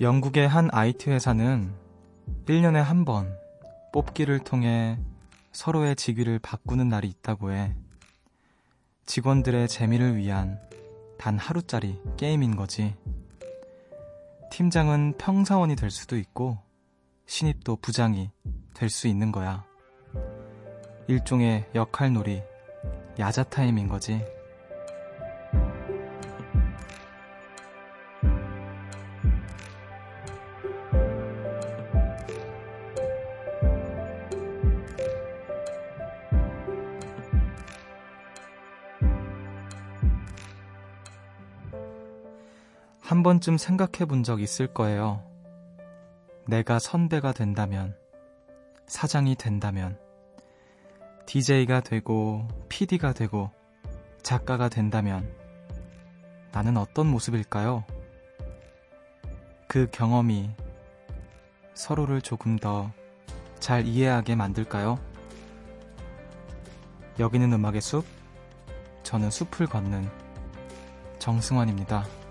영국의 한 IT 회사는 1년에 한 번 뽑기를 통해 서로의 직위를 바꾸는 날이 있다고 해. 직원들의 재미를 위한 단 하루짜리 게임인 거지. 팀장은 평사원이 될 수도 있고, 신입도 부장이 될 수 있는 거야. 일종의 역할놀이, 야자타임인 거지. 한 번쯤 생각해 본 적 있을 거예요. 내가 선배가 된다면, 사장이 된다면, DJ가 되고, PD가 되고, 작가가 된다면, 나는 어떤 모습일까요? 그 경험이 서로를 조금 더 잘 이해하게 만들까요? 여기는 음악의 숲, 저는 숲을 걷는 정승환입니다.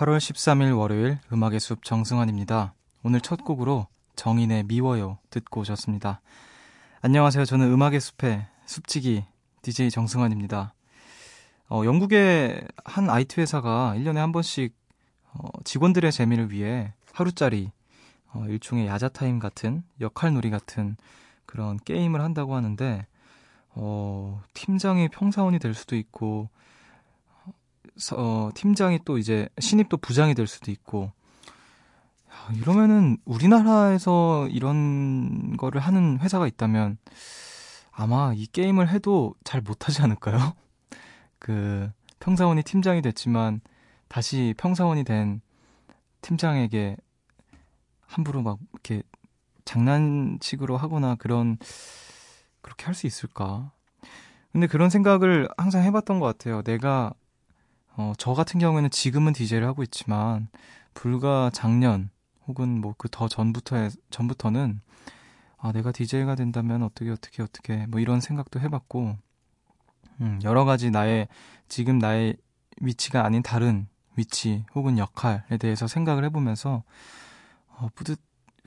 8월 13일 월요일 음악의 숲 정승환입니다. 오늘 첫 곡으로 정인의 미워요 듣고 오셨습니다. 안녕하세요. 저는 음악의 숲의 숲지기 DJ 정승환입니다. 어, 영국의 한 IT 회사가 1년에 한 번씩 어, 직원들의 재미를 위해 하루짜리 어, 일종의 야자타임 같은 역할놀이 같은 그런 게임을 한다고 하는데 어, 팀장이 평사원이 될 수도 있고 어, 팀장이 또 이제 신입도 부장이 될 수도 있고 야, 이러면은 우리나라에서 이런 거를 하는 회사가 있다면 아마 이 게임을 해도 잘 못하지 않을까요? 그 평사원이 팀장이 됐지만 다시 평사원이 된 팀장에게 함부로 막 이렇게 장난식으로 하거나 그런 그렇게 할 수 있을까? 근데 그런 생각을 항상 해봤던 것 같아요. 내가 어, 저 같은 경우에는 지금은 DJ를 하고 있지만 불과 작년 혹은 뭐 그 더 전부터 전부터는 아 내가 DJ가 된다면 어떻게 어떻게 어떻게 뭐 이런 생각도 해봤고 음, 여러 가지 나의 지금 나의 위치가 아닌 다른 위치 혹은 역할에 대해서 생각을 해보면서 어, 뿌듯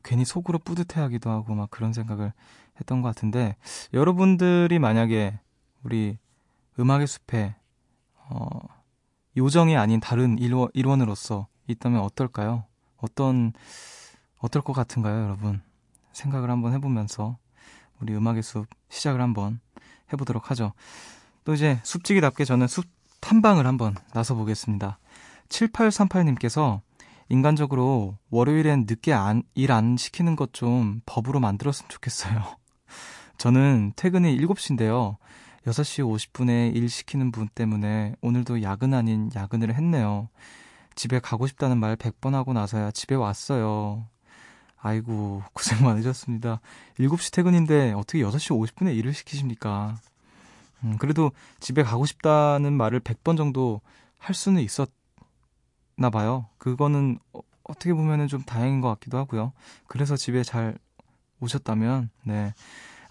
괜히 속으로 뿌듯해하기도 하고 막 그런 생각을 했던 것 같은데 여러분들이 만약에 우리 음악의 숲에 어, 요정이 아닌 다른 일원, 일원으로서 있다면 어떨까요? 어떤 어떨 것 같은가요, 여러분? 생각을 한번 해보면서 우리 음악의 숲 시작을 한번 해보도록 하죠. 또 이제 숲지기답게 저는 숲 탐방을 한번 나서 보겠습니다. 7838님께서 인간적으로 월요일엔 늦게 안, 일안 시키는 것 좀 법으로 만들었으면 좋겠어요. 저는 퇴근이 7시인데요. 6시 50분에 일 시키는 분 때문에 오늘도 야근 아닌 야근을 했네요. 집에 가고 싶다는 말 100번 하고 나서야 집에 왔어요. 아이고, 고생 많으셨습니다. 7시 퇴근인데 어떻게 6시 50분에 일을 시키십니까? 음, 그래도 집에 가고 싶다는 말을 100번 정도 할 수는 있었, 나 봐요. 그거는 어, 어떻게 보면은 좀 다행인 것 같기도 하고요. 그래서 집에 잘 오셨다면, 네.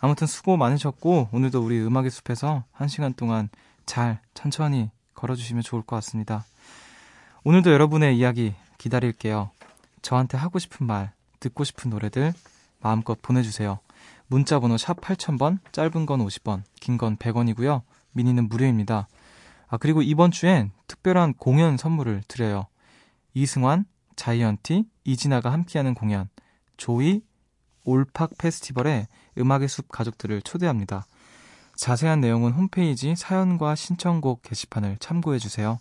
아무튼 수고 많으셨고, 오늘도 우리 음악의 숲에서 한 시간 동안 잘, 천천히 걸어주시면 좋을 것 같습니다. 오늘도 여러분의 이야기 기다릴게요. 저한테 하고 싶은 말, 듣고 싶은 노래들 마음껏 보내주세요. 문자 번호 샵 8000번, 짧은 건 50원, 긴 건 100원이고요. 미니는 무료입니다. 아, 그리고 이번 주엔 특별한 공연 선물을 드려요. 이승환, 자이언티, 이진아가 함께하는 공연 조이 올팍 페스티벌에 음악의 숲 가족들을 초대합니다. 자세한 내용은 홈페이지 사연과 신청곡 게시판을 참고해 주세요.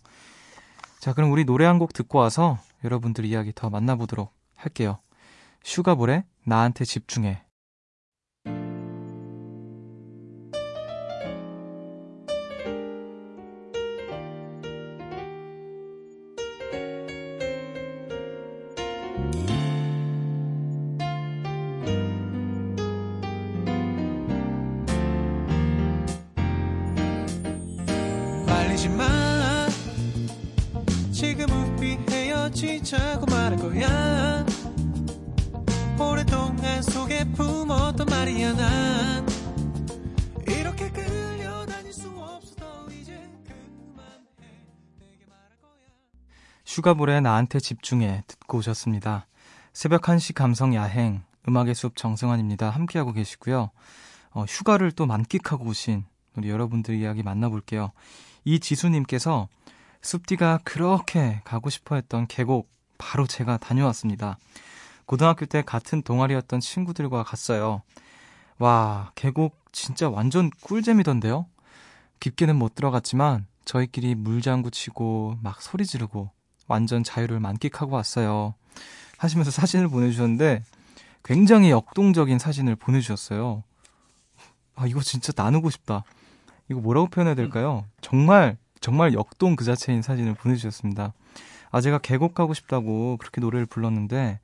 자, 그럼 우리 노래 한 곡 듣고 와서 여러분들 이야기 더 만나보도록 할게요. 슈가볼의 나한테 집중해. 말리지 마 지금 우리 헤어지자고 말할 거야 오랫동안 속에 품었던 말이야 난 이렇게 끌려다닐 수 없어 더 이제 그만해 내게 말할 거야 슈가볼의 나한테 집중해 듣고 오셨습니다. 새벽 1시 감성 야행 음악의 숲 정승환입니다. 함께하고 계시고요. 어, 휴가를 또 만끽하고 오신 우리 여러분들 이야기 만나볼게요. 이지수님께서 숲디가 그렇게 가고 싶어 했던 계곡 바로 제가 다녀왔습니다. 고등학교 때 같은 동아리였던 친구들과 갔어요. 와, 계곡 진짜 완전 꿀잼이던데요? 깊게는 못 들어갔지만 저희끼리 물장구 치고 막 소리 지르고 완전 자유를 만끽하고 왔어요. 하시면서 사진을 보내주셨는데 굉장히 역동적인 사진을 보내주셨어요. 아, 이거 진짜 나누고 싶다. 이거 뭐라고 표현해야 될까요? 정말, 정말 역동 그 자체인 사진을 보내주셨습니다. 아, 제가 계곡 가고 싶다고 그렇게 노래를 불렀는데,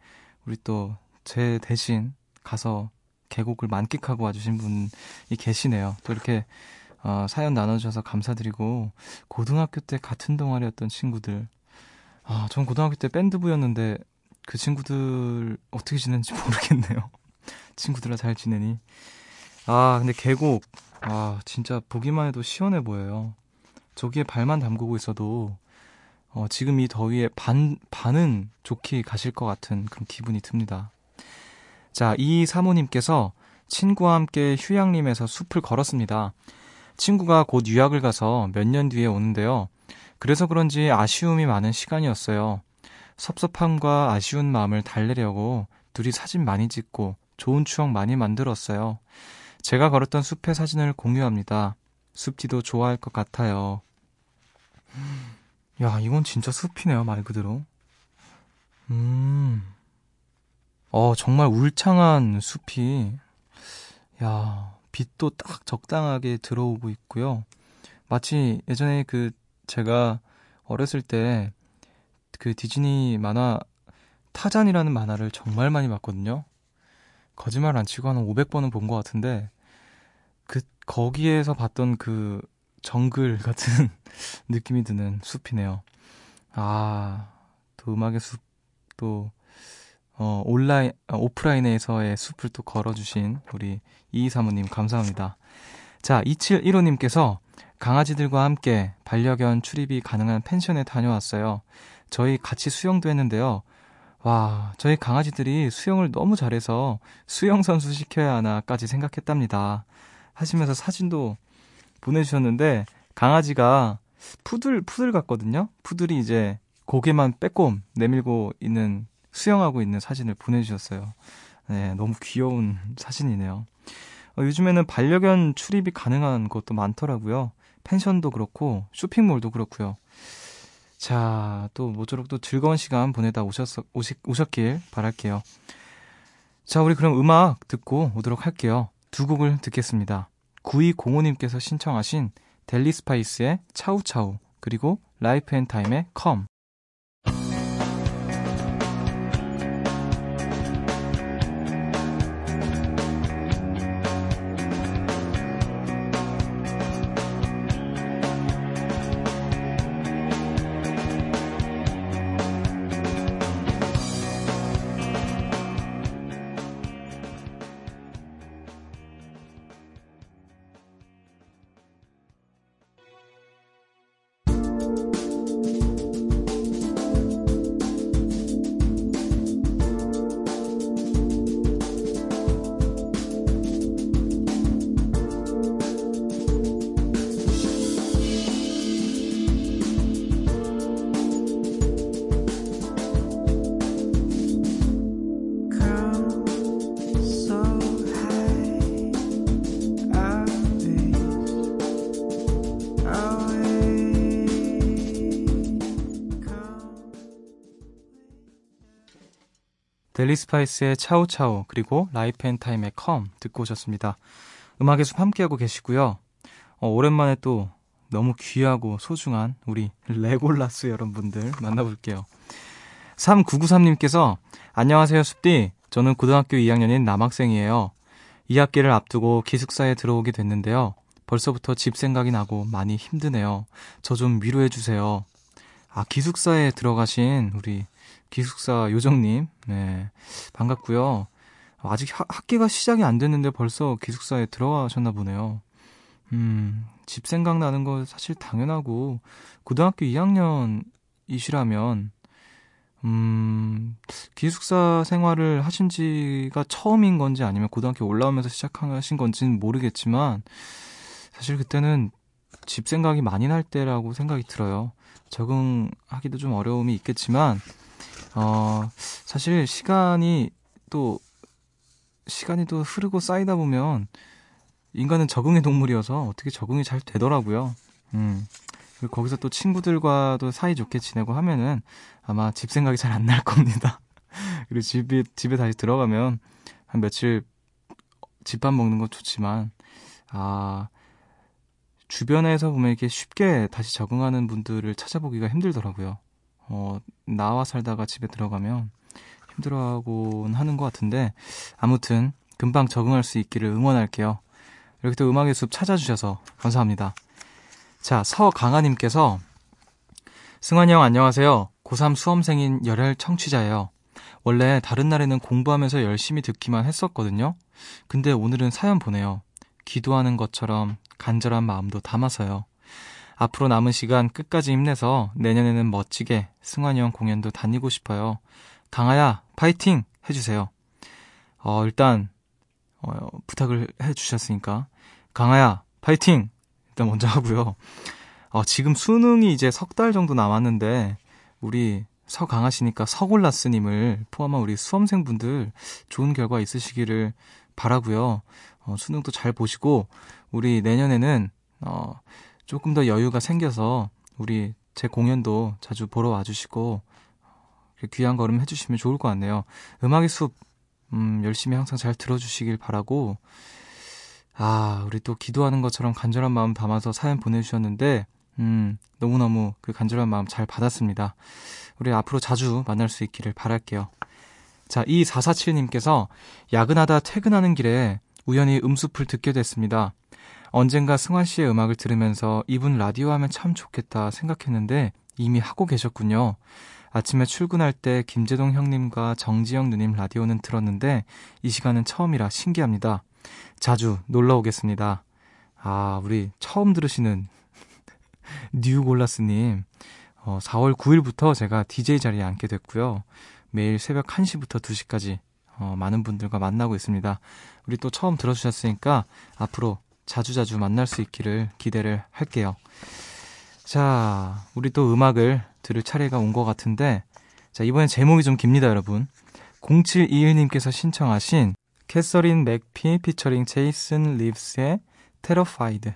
우리 또 제 대신 가서 계곡을 만끽하고 와주신 분이 계시네요. 또 이렇게 어, 사연 나눠주셔서 감사드리고, 고등학교 때 같은 동아리였던 친구들. 아, 전 고등학교 때 밴드부였는데, 그 친구들 어떻게 지내는지 모르겠네요. 친구들과 잘 지내니. 아, 근데 계곡. 아, 진짜 보기만 해도 시원해 보여요. 저기에 발만 담그고 있어도, 어, 지금 이 더위에 반, 반은 좋게 가실 것 같은 그런 기분이 듭니다. 자, 이 사모님께서 친구와 함께 휴양림에서 숲을 걸었습니다. 친구가 곧 유학을 가서 몇 년 뒤에 오는데요. 그래서 그런지 아쉬움이 많은 시간이었어요. 섭섭함과 아쉬운 마음을 달래려고 둘이 사진 많이 찍고 좋은 추억 많이 만들었어요. 제가 걸었던 숲의 사진을 공유합니다. 숲지도 좋아할 것 같아요. 야, 이건 진짜 숲이네요, 말 그대로. 음. 어, 정말 울창한 숲이, 야, 빛도 딱 적당하게 들어오고 있고요. 마치 예전에 그, 제가 어렸을 때, 그 디즈니 만화, 타잔이라는 만화를 정말 많이 봤거든요. 거짓말 안 치고 한 500번은 본 것 같은데, 그, 거기에서 봤던 그 정글 같은 느낌이 드는 숲이네요. 아, 또 음악의 숲, 또, 어, 온라인, 어, 오프라인에서의 숲을 또 걸어주신 우리 이사모님 감사합니다. 자, 2715님께서 강아지들과 함께 반려견 출입이 가능한 펜션에 다녀왔어요. 저희 같이 수영도 했는데요. 와, 저희 강아지들이 수영을 너무 잘해서 수영선수 시켜야 하나까지 생각했답니다. 하시면서 사진도 보내주셨는데, 강아지가 푸들, 푸들 같거든요? 푸들이 이제 고개만 빼꼼 내밀고 있는, 수영하고 있는 사진을 보내주셨어요. 네, 너무 귀여운 사진이네요. 어, 요즘에는 반려견 출입이 가능한 곳도 많더라고요. 펜션도 그렇고, 쇼핑몰도 그렇고요. 자, 또 모쪼록 또 즐거운 시간 보내다 오셨, 오시, 오셨길 바랄게요. 자, 우리 그럼 음악 듣고 오도록 할게요. 두 곡을 듣겠습니다. 9205님께서 신청하신 델리 스파이스의 차우차우, 그리고 라이프 앤 타임의 컴. 델리 스파이스의 차우차우 그리고 라이프 앤 타임의 컴 듣고 오셨습니다. 음악의 숲 함께하고 계시고요. 어, 오랜만에 또 너무 귀하고 소중한 우리 레골라스 여러분들 만나볼게요. 3993님께서 안녕하세요 숲디 저는 고등학교 2학년인 남학생이에요. 2학기를 앞두고 기숙사에 들어오게 됐는데요. 벌써부터 집 생각이 나고 많이 힘드네요. 저 좀 위로해 주세요. 아, 기숙사에 들어가신 우리 기숙사 요정님, 네. 반갑고요. 아직 하, 학기가 시작이 안 됐는데 벌써 기숙사에 들어가셨나 보네요. 음, 집 생각나는 거 사실 당연하고, 고등학교 2학년이시라면, 음, 기숙사 생활을 하신 지가 처음인 건지 아니면 고등학교 올라오면서 시작하신 건지는 모르겠지만, 사실 그때는 집 생각이 많이 날 때라고 생각이 들어요. 적응하기도 좀 어려움이 있겠지만, 어, 사실 시간이 또, 시간이 또 흐르고 쌓이다 보면, 인간은 적응의 동물이어서 어떻게 적응이 잘 되더라고요. 음. 그리고 거기서 또 친구들과도 사이좋게 지내고 하면은 아마 집 생각이 잘 안 날 겁니다. 그리고 집에, 집에 다시 들어가면 한 며칠 집밥 먹는 거 좋지만, 아, 주변에서 보면 이렇게 쉽게 다시 적응하는 분들을 찾아보기가 힘들더라고요. 어, 나와 살다가 집에 들어가면 힘들어하곤 하는 것 같은데, 아무튼 금방 적응할 수 있기를 응원할게요. 이렇게 또 음악의 숲 찾아주셔서 감사합니다. 자, 서강아님께서 승환이 형 안녕하세요. 고3 수험생인 열혈 청취자예요. 원래 다른 날에는 공부하면서 열심히 듣기만 했었거든요. 근데 오늘은 사연 보내요. 기도하는 것처럼 간절한 마음도 담아서요. 앞으로 남은 시간 끝까지 힘내서 내년에는 멋지게 승환이 형 공연도 다니고 싶어요. 강아야, 파이팅! 해주세요. 어, 일단, 어, 부탁을 해주셨으니까. 강아야, 파이팅! 일단 먼저 하고요. 어, 지금 수능이 이제 석 달 정도 남았는데, 우리 서강하 씨니까 서골라스님을 포함한 우리 수험생분들 좋은 결과 있으시기를 바라고요. 어, 수능도 잘 보시고 우리 내년에는 어, 조금 더 여유가 생겨서 우리 제 공연도 자주 보러 와주시고 귀한 걸음 해주시면 좋을 것 같네요. 음악의 숲 음, 열심히 항상 잘 들어주시길 바라고 아 우리 또 기도하는 것처럼 간절한 마음 담아서 사연 보내주셨는데 음, 너무너무 그 간절한 마음 잘 받았습니다. 우리 앞으로 자주 만날 수 있기를 바랄게요. 자, 이 447님께서 야근하다 퇴근하는 길에 우연히 음숲을 듣게 됐습니다. 언젠가 승환 씨의 음악을 들으면서 이분 라디오 하면 참 좋겠다 생각했는데 이미 하고 계셨군요. 아침에 출근할 때 김재동 형님과 정지영 누님 라디오는 들었는데 이 시간은 처음이라 신기합니다. 자주 놀러 오겠습니다. 아, 우리 처음 들으시는 뉴골라스님. 어, 4월 9일부터 제가 DJ 자리에 앉게 됐고요. 매일 새벽 1시부터 2시까지 어, 많은 분들과 만나고 있습니다. 우리 또 처음 들어주셨으니까 앞으로 자주자주 만날 수 있기를 기대를 할게요. 자, 우리 또 음악을 들을 차례가 온 것 같은데, 자, 이번엔 제목이 좀 깁니다, 여러분. 0721님께서 신청하신 캐서린 맥피 피처링 제이슨 립스의 테러파이드.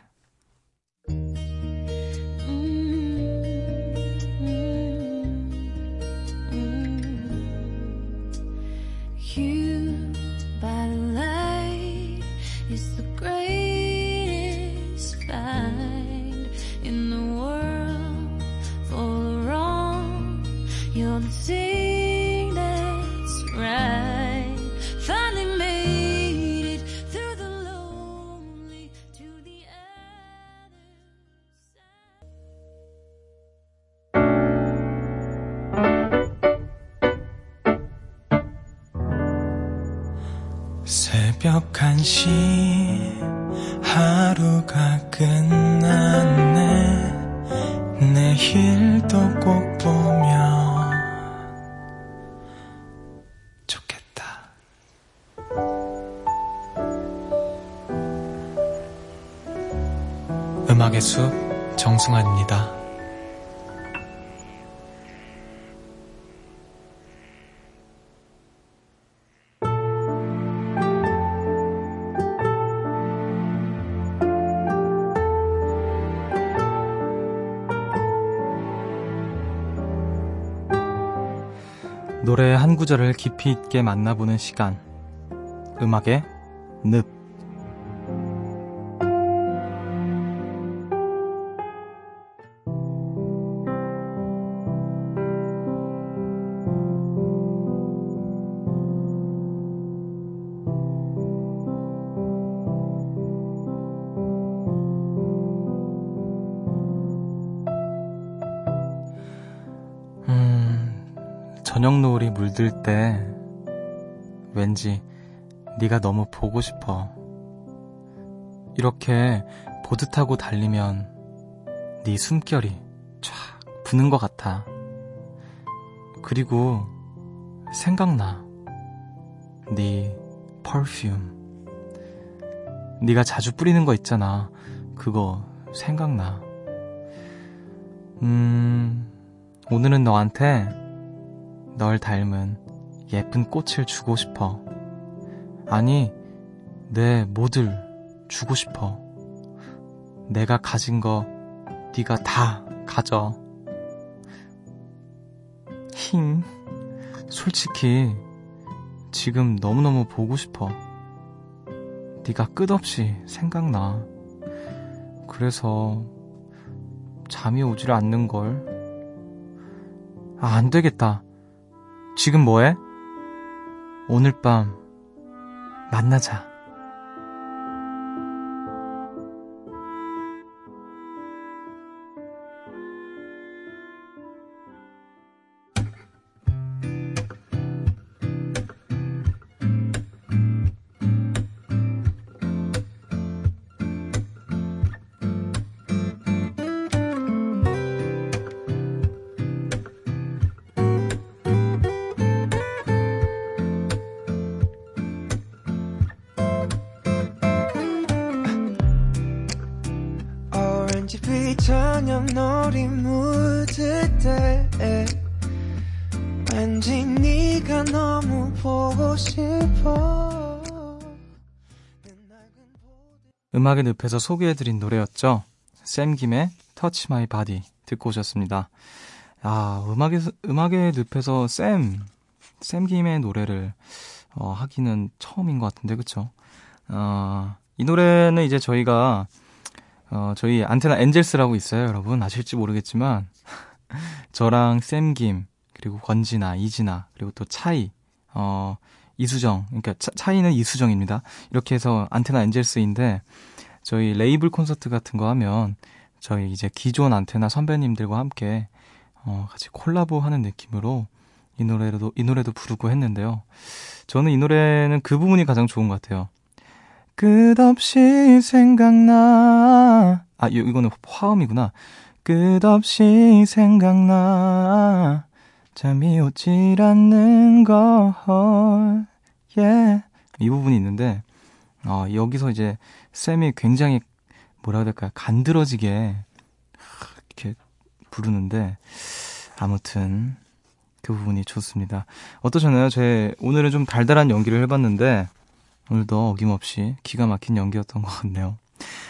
새벽 1시 노래의 한 구절을 깊이 있게 만나보는 시간. 음악의 늪. 들 때 왠지 네가 너무 보고 싶어. 이렇게 보드 타고 달리면 네 숨결이 쫙 부는 것 같아. 그리고 생각나. 네 퍼퓸. 네가 자주 뿌리는 거 있잖아. 그거 생각나. 음, 오늘은 너한테 널 닮은 예쁜 꽃을 주고 싶어. 아니, 내 뭐들 주고 싶어. 내가 가진 거 네가 다 가져. 힝. 솔직히 지금 너무너무 보고 싶어. 네가 끝없이 생각나. 그래서 잠이 오질 않는 걸. 아, 안 되겠다. 지금 뭐해? 오늘 밤 만나자. 음악의 늪에서 소개해드린 노래였죠. 샘 김의 Touch My Body 듣고 오셨습니다. 아, 음악의, 음악의 늪에서 샘, 샘 김의 노래를 어, 하기는 처음인 것 같은데, 그쵸? 어, 이 노래는 이제 저희가 어, 저희 안테나 엔젤스라고 있어요, 여러분. 아실지 모르겠지만, 저랑 샘 김, 그리고 권진아, 이진아, 그리고 또 차이, 어, 이수정, 그러니까 차, 차이는 이수정입니다. 이렇게 해서 안테나 엔젤스인데, 저희 레이블 콘서트 같은 거 하면, 저희 이제 기존 안테나 선배님들과 함께, 어, 같이 콜라보 하는 느낌으로, 이 노래도, 이 노래도 부르고 했는데요. 저는 이 노래는 그 부분이 가장 좋은 것 같아요. 끝없이 생각나. 아, 이, 이거는 화음이구나. 끝없이 생각나. 잠이 오질 않는 걸. Yeah. 이 부분이 있는데, 어, 여기서 이제 쌤이 굉장히 뭐라 해야 될까요? 간드러지게 이렇게 부르는데, 아무튼 그 부분이 좋습니다. 어떠셨나요? 제 오늘은 좀 달달한 연기를 해봤는데, 오늘도 어김없이 기가 막힌 연기였던 것 같네요.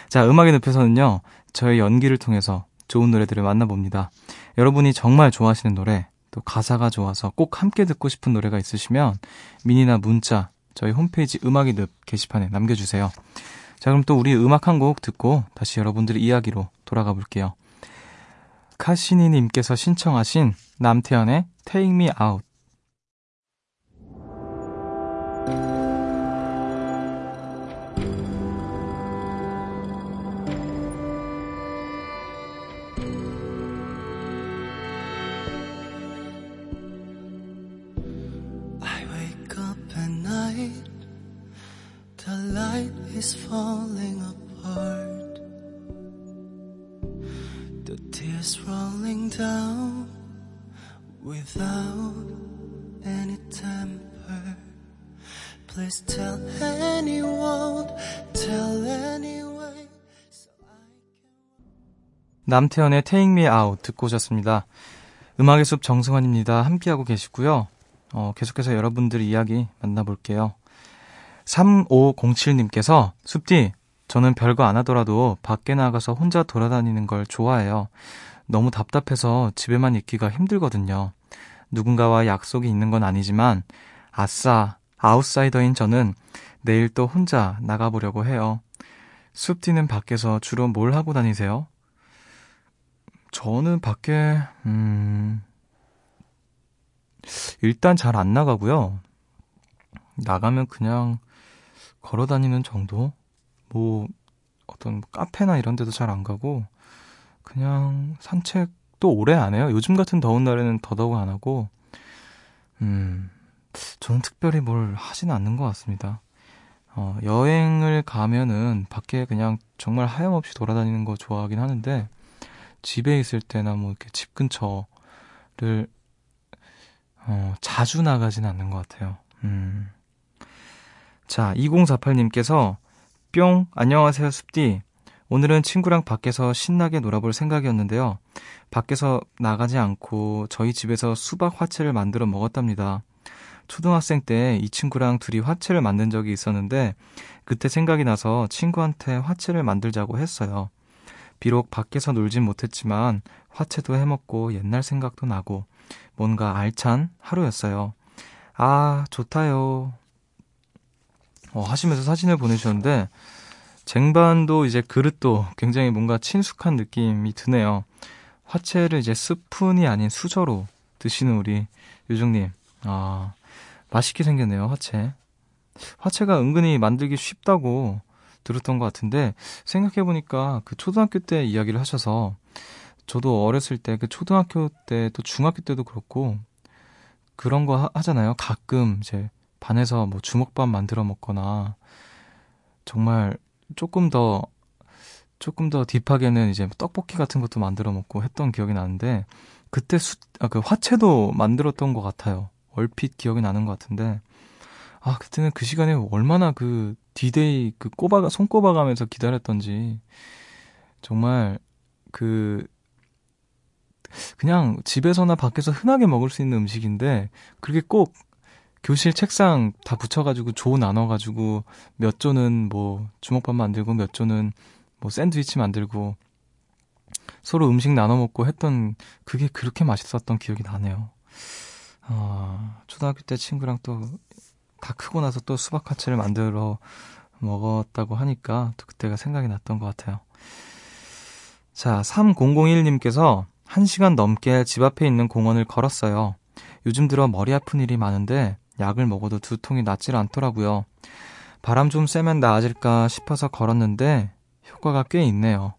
자, 음악의 늪에서는요, 저의 연기를 통해서 좋은 노래들을 만나봅니다. 여러분이 정말 좋아하시는 노래, 또 가사가 좋아서 꼭 함께 듣고 싶은 노래가 있으시면 미니나 문자, 저희 홈페이지 음악의 늪 게시판에 남겨주세요. 자, 그럼 또 우리 음악 한 곡 듣고 다시 여러분들의 이야기로 돌아가 볼게요. 카시니님께서 신청하신 남태현의 Take Me Out. Is falling apart. The tears rolling down without any temper. Please tell anyone, tell anyway. 남태현의 Take Me Out 듣고 오셨습니다. 음악의 숲 정승환입니다. 함께하고 계시고요. 어, 계속해서 여러분들의 이야기 만나볼게요. 3507님께서 숲디, 저는 별거 안 하더라도 밖에 나가서 혼자 돌아다니는 걸 좋아해요. 너무 답답해서 집에만 있기가 힘들거든요. 누군가와 약속이 있는 건 아니지만, 아싸, 아웃사이더인 저는 내일 또 혼자 나가보려고 해요. 숲디는 밖에서 주로 뭘 하고 다니세요? 저는 밖에, 음, 일단 잘 안 나가고요. 나가면 그냥 걸어 다니는 정도? 뭐, 어떤 카페나 이런 데도 잘 안 가고, 그냥 산책도 오래 안 해요. 요즘 같은 더운 날에는 더더욱 안 하고, 음, 저는 특별히 뭘 하지는 않는 것 같습니다. 어, 여행을 가면은 밖에 그냥 정말 하염없이 돌아다니는 거 좋아하긴 하는데, 집에 있을 때나 뭐 이렇게 집 근처를, 어, 자주 나가진 않는 것 같아요. 음. 자, 2048님께서, 뿅, 안녕하세요, 숲디. 오늘은 친구랑 밖에서 신나게 놀아볼 생각이었는데요. 밖에서 나가지 않고 저희 집에서 수박 화채를 만들어 먹었답니다. 초등학생 때 이 친구랑 둘이 화채를 만든 적이 있었는데 그때 생각이 나서 친구한테 화채를 만들자고 했어요. 비록 밖에서 놀진 못했지만 화채도 해먹고 옛날 생각도 나고 뭔가 알찬 하루였어요. 아, 좋다요. 어, 하시면서 사진을 보내주셨는데 쟁반도 이제 그릇도 굉장히 뭔가 친숙한 느낌이 드네요. 화채를 이제 스푼이 아닌 수저로 드시는 우리 유중님. 아, 맛있게 생겼네요, 화채. 화채가 은근히 만들기 쉽다고 들었던 것 같은데, 생각해보니까 그 초등학교 때 이야기를 하셔서, 저도 어렸을 때, 그 초등학교 때, 또 중학교 때도 그렇고, 그런 거 하, 잖아요 가끔 이제 반에서 뭐 주먹밥 만들어 먹거나, 정말 조금 더 조금 더 딥하게는 이제 떡볶이 같은 것도 만들어 먹고 했던 기억이 나는데 그때 수, 아, 그 화채도 만들었던 것 같아요. 얼핏 기억이 나는 것 같은데 아 그때는 그 시간에 얼마나 그 디데이 그 꼽아 손꼽아가면서 기다렸던지 정말 그 그냥 집에서나 밖에서 흔하게 먹을 수 있는 음식인데 그렇게 꼭 교실 책상 다 붙여가지고 조 나눠가지고 몇 조는 뭐 주먹밥 만들고 몇 조는 뭐 샌드위치 만들고 서로 음식 나눠 먹고 했던 그게 그렇게 맛있었던 기억이 나네요. 어, 초등학교 때 친구랑 또 다 크고 나서 또 수박 화채를 만들어 먹었다고 하니까 또 그때가 생각이 났던 것 같아요. 자, 3001님께서 1시간 넘게 집 앞에 있는 공원을 걸었어요. 요즘 들어 머리 아픈 일이 많은데 약을 먹어도 두통이 낫질 않더라고요. 바람 좀 쐬면 나아질까 싶어서 걸었는데 효과가 꽤 있네요.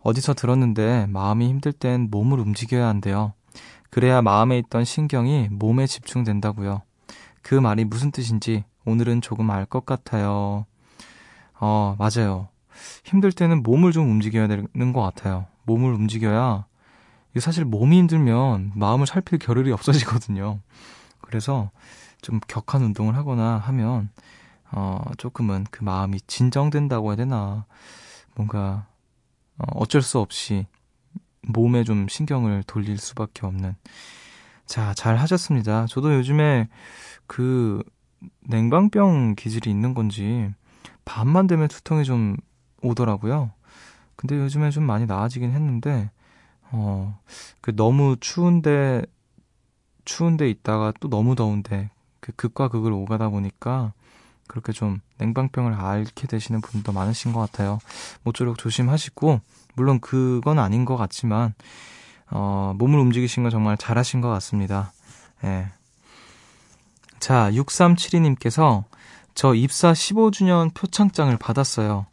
어디서 들었는데 마음이 힘들 땐 몸을 움직여야 한대요. 그래야 마음에 있던 신경이 몸에 집중된다고요. 그 말이 무슨 뜻인지 오늘은 조금 알 것 같아요. 어, 맞아요. 힘들 때는 몸을 좀 움직여야 되는 것 같아요. 몸을 움직여야 사실 몸이 힘들면 마음을 살필 겨를이 없어지거든요. 그래서 좀 격한 운동을 하거나 하면 어 조금은 그 마음이 진정된다고 해야 되나 뭔가 어, 어쩔 수 없이 몸에 좀 신경을 돌릴 수밖에 없는 자, 잘 하셨습니다. 저도 요즘에 그 냉방병 기질이 있는 건지 밤만 되면 두통이 좀 오더라고요. 근데 요즘에 좀 많이 나아지긴 했는데 어, 그 너무 추운데 추운데 있다가 또 너무 더운데 그 극과 극을 오가다 보니까 그렇게 좀 냉방병을 앓게 되시는 분도 많으신 것 같아요. 모쪼록 조심하시고, 물론 그건 아닌 것 같지만, 어, 몸을 움직이신 건 정말 잘하신 것 같습니다. 예. 자, 6372님께서 저 입사 15주년 표창장을 받았어요.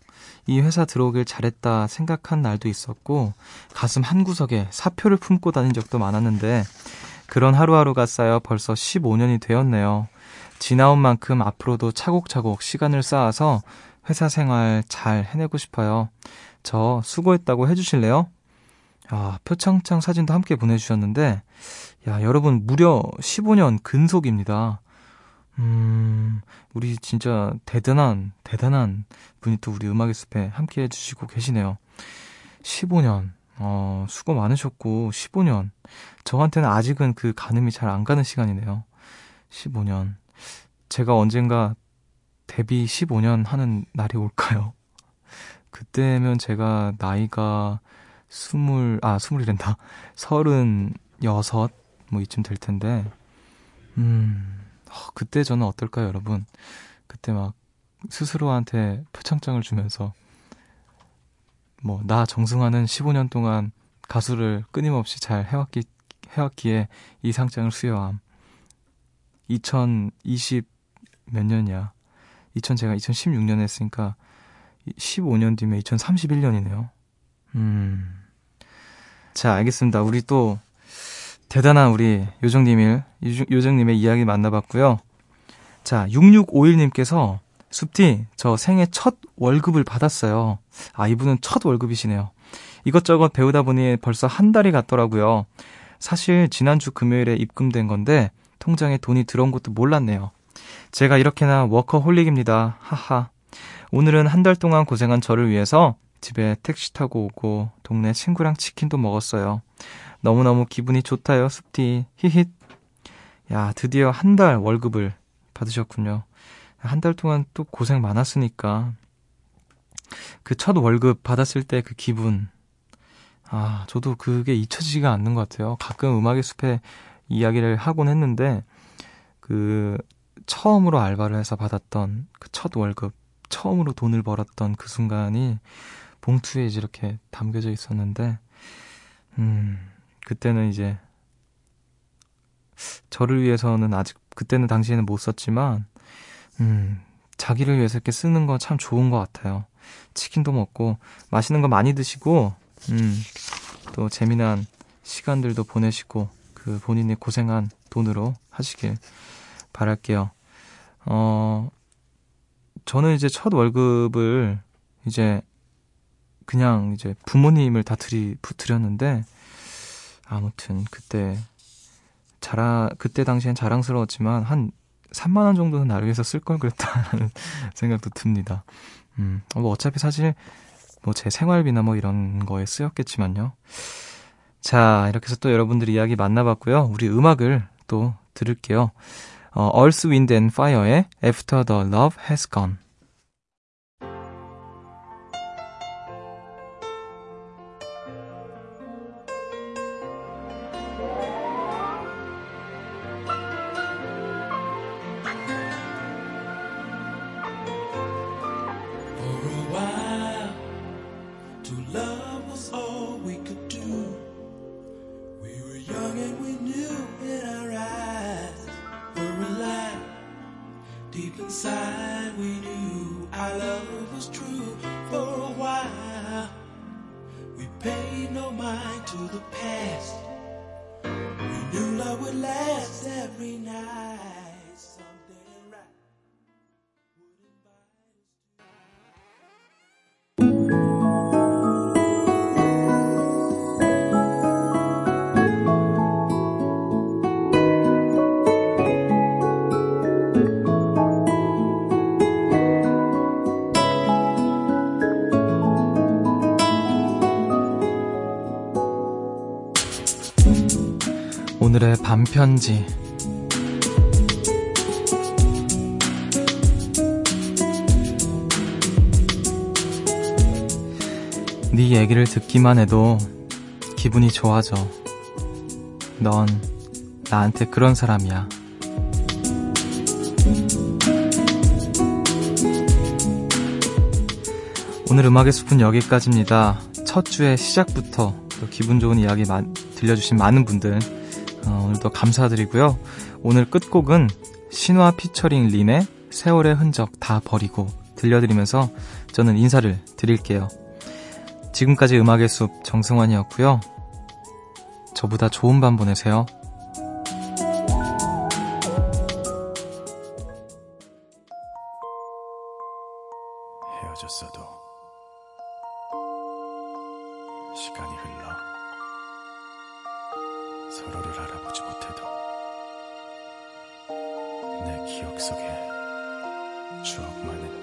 이 회사 들어오길 잘했다 생각한 날도 있었고, 가슴 한 구석에 사표를 품고 다닌 적도 많았는데, 그런 하루하루가 쌓여 벌써 15년이 되었네요. 지나온 만큼 앞으로도 차곡차곡 시간을 쌓아서 회사 생활 잘 해내고 싶어요. 저 수고했다고 해주실래요? 아, 표창장 사진도 함께 보내주셨는데, 야, 여러분, 무려 15년 근속입니다. 음, 우리 진짜 대단한, 대단한 분이 또 우리 음악의 숲에 함께 해주시고 계시네요. 15년. 어, 수고 많으셨고, 15년. 저한테는 아직은 그 가늠이 잘 안 가는 시간이네요. 15년. 제가 언젠가 데뷔 15년 하는 날이 올까요? 그때면 제가 나이가 스물, 아, 스물이란다. 서른 여섯, 뭐 이쯤 될 텐데, 음, 어, 그때 저는 어떨까요, 여러분? 그때 막 스스로한테 표창장을 주면서, 뭐, 나 정승환은 15년 동안 가수를 끊임없이 잘 해왔기, 해왔기에 이 상장을 수여함. 2020 몇 년이야. 2000 제가 2016년에 했으니까 15년 뒤면 2031년이네요. 음. 자, 알겠습니다. 우리 또 대단한 우리 요정님을 요정님의 이야기 만나봤고요. 자, 6651님께서 숲티 저 생애 첫 월급을 받았어요. 아, 이분은 첫 월급이시네요. 이것저것 배우다 보니 벌써 한 달이 갔더라고요. 사실 지난주 금요일에 입금된 건데 통장에 돈이 들어온 것도 몰랐네요. 제가 이렇게나 워커홀릭입니다. 하하. 오늘은 한 달 동안 고생한 저를 위해서 집에 택시 타고 오고 동네 친구랑 치킨도 먹었어요. 너무너무 기분이 좋다요, 숲티. 히힛. 야, 드디어 한 달 월급을 받으셨군요. 한 달 동안 또 고생 많았으니까. 그 첫 월급 받았을 때 그 기분. 아, 저도 그게 잊혀지지가 않는 것 같아요. 가끔 음악의 숲에 이야기를 하곤 했는데, 그, 처음으로 알바를 해서 받았던 그 첫 월급, 처음으로 돈을 벌었던 그 순간이 봉투에 이제 이렇게 담겨져 있었는데, 음, 그때는 이제, 저를 위해서는 아직, 그때는 당시에는 못 썼지만, 음, 자기를 위해서 이렇게 쓰는 건 참 좋은 것 같아요. 치킨도 먹고, 맛있는 거 많이 드시고, 음, 또 재미난 시간들도 보내시고, 그 본인이 고생한 돈으로 하시길 바랄게요. 어, 저는 이제 첫 월급을 이제 그냥 이제 부모님을 다 드리, 드렸는데, 아무튼 그때 자라, 그때 당시엔 자랑스러웠지만 한 3만 원 정도는 나를 위해서 쓸 걸 그랬다는 생각도 듭니다. 음, 뭐 어차피 사실 뭐 제 생활비나 뭐 이런 거에 쓰였겠지만요. 자, 이렇게 해서 또 여러분들이 이야기 만나봤고요. 우리 음악을 또 들을게요. 어, Earth, Wind and Fire의 After the Love Has Gone. 오늘의 반편지. 네 얘기를 듣기만 해도 기분이 좋아져. 넌 나한테 그런 사람이야. 오늘 음악의 숲은 여기까지입니다. 첫 주의 시작부터 또 기분 좋은 이야기 마- 들려주신 많은 분들 어, 오늘도 감사드리고요. 오늘 끝곡은 신화 피처링 린의 세월의 흔적 다 버리고 들려드리면서 저는 인사를 드릴게요. 지금까지 음악의 숲 정승환이었고요. 저보다 좋은 밤 보내세요. 헤어졌어도 시간이 흘러 서로를 알아 기억 속에 추억만은